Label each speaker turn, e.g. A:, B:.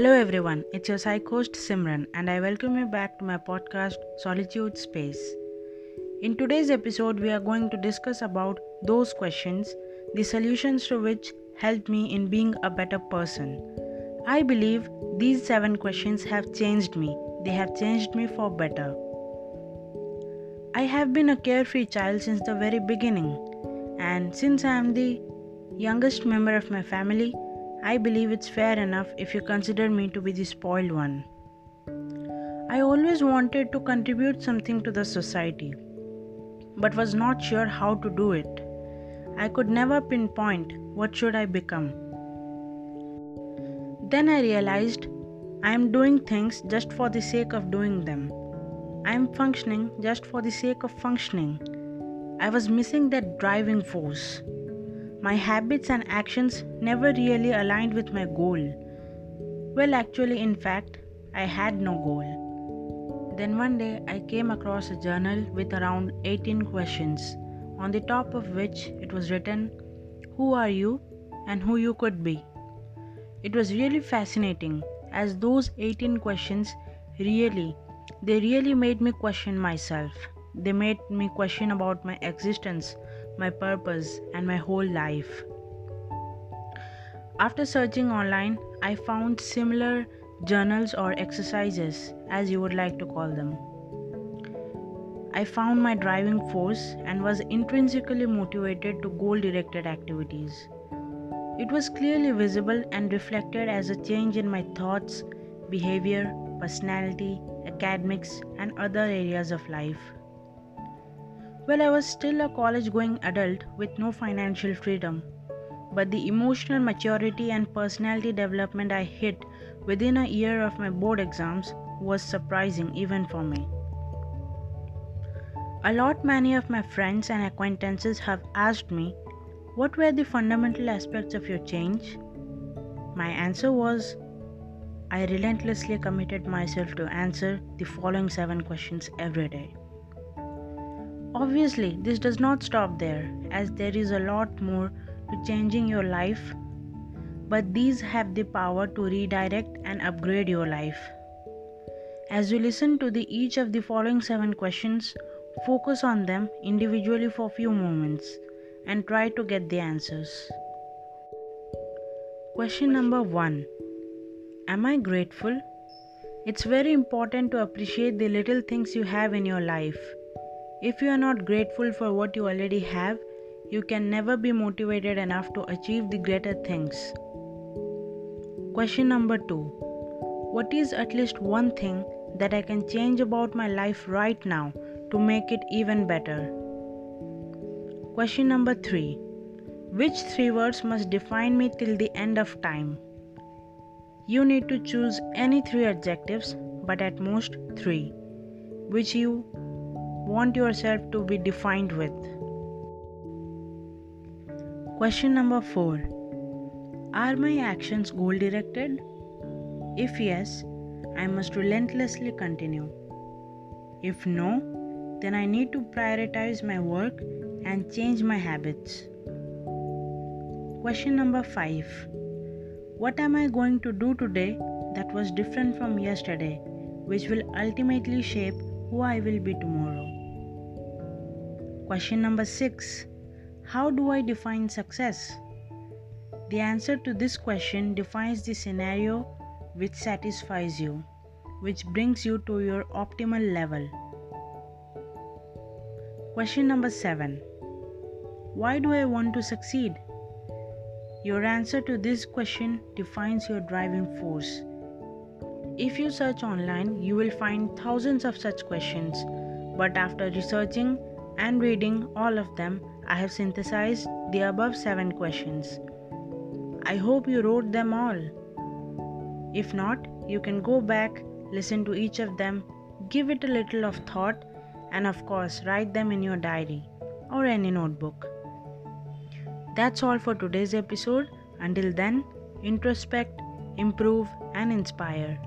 A: Hello everyone, it's your psych host Simran, and I welcome you back to my podcast Solitude Space. In today's episode, we are going to discuss about those questions, the solutions to which helped me in being a better person. I believe these seven questions have changed me. They have changed me for better. I have been a carefree child since the very beginning, and since I am the youngest member of my family, I believe it's fair enough if you consider me to be the spoiled one. I always wanted to contribute something to the society, but was not sure how to do it. I could never pinpoint what should I become. Then I realized I am doing things just for the sake of doing them. I am functioning just for the sake of functioning. I was missing that driving force. My habits and actions never really aligned with my goal. Well, actually, in fact, I had no goal. Then one day I came across a journal with around 18 questions, on the top of which it was written, Who are you and who you could be? It was really fascinating as those 18 questions really, they really made me question myself. They made me question about my existence my purpose, and my whole life. After searching online, I found similar journals or exercises, as you would like to call them. I found my driving force and was intrinsically motivated to goal directed activities. It was clearly visible and reflected as a change in my thoughts, behavior, personality, academics, and other areas of life. Well, I was still a college going adult with no financial freedom, but the emotional maturity and personality development I hit within a year of my board exams was surprising even for me. A lot many of my friends and acquaintances have asked me what were the fundamental aspects of your change? My answer was I relentlessly committed myself to answer the following seven questions every day. Obviously, this does not stop there, as there is a lot more to changing your life, but these have the power to redirect and upgrade your life. As you listen to the each of the following 7 questions, focus on them individually for a few moments and try to get the answers. Question number 1 Am I grateful? It's very important to appreciate the little things you have in your life if you are not grateful for what you already have, you can never be motivated enough to achieve the greater things. Question number two What is at least one thing that I can change about my life right now to make it even better? Question number three Which three words must define me till the end of time? You need to choose any three adjectives, but at most three, which you want yourself to be defined with. Question number 4 Are my actions goal directed? If yes, I must relentlessly continue. If no, then I need to prioritize my work and change my habits. Question number 5 What am I going to do today that was different from yesterday, which will ultimately shape who I will be tomorrow? Question number six How do I define success? The answer to this question defines the scenario which satisfies you, which brings you to your optimal level. Question number seven Why do I want to succeed? Your answer to this question defines your driving force. If you search online, you will find thousands of such questions, but after researching and reading all of them, I have synthesized the above seven questions. I hope you wrote them all. If not, you can go back, listen to each of them, give it a little of thought, and of course, write them in your diary or any notebook. That's all for today's episode. Until then, introspect, improve, and inspire.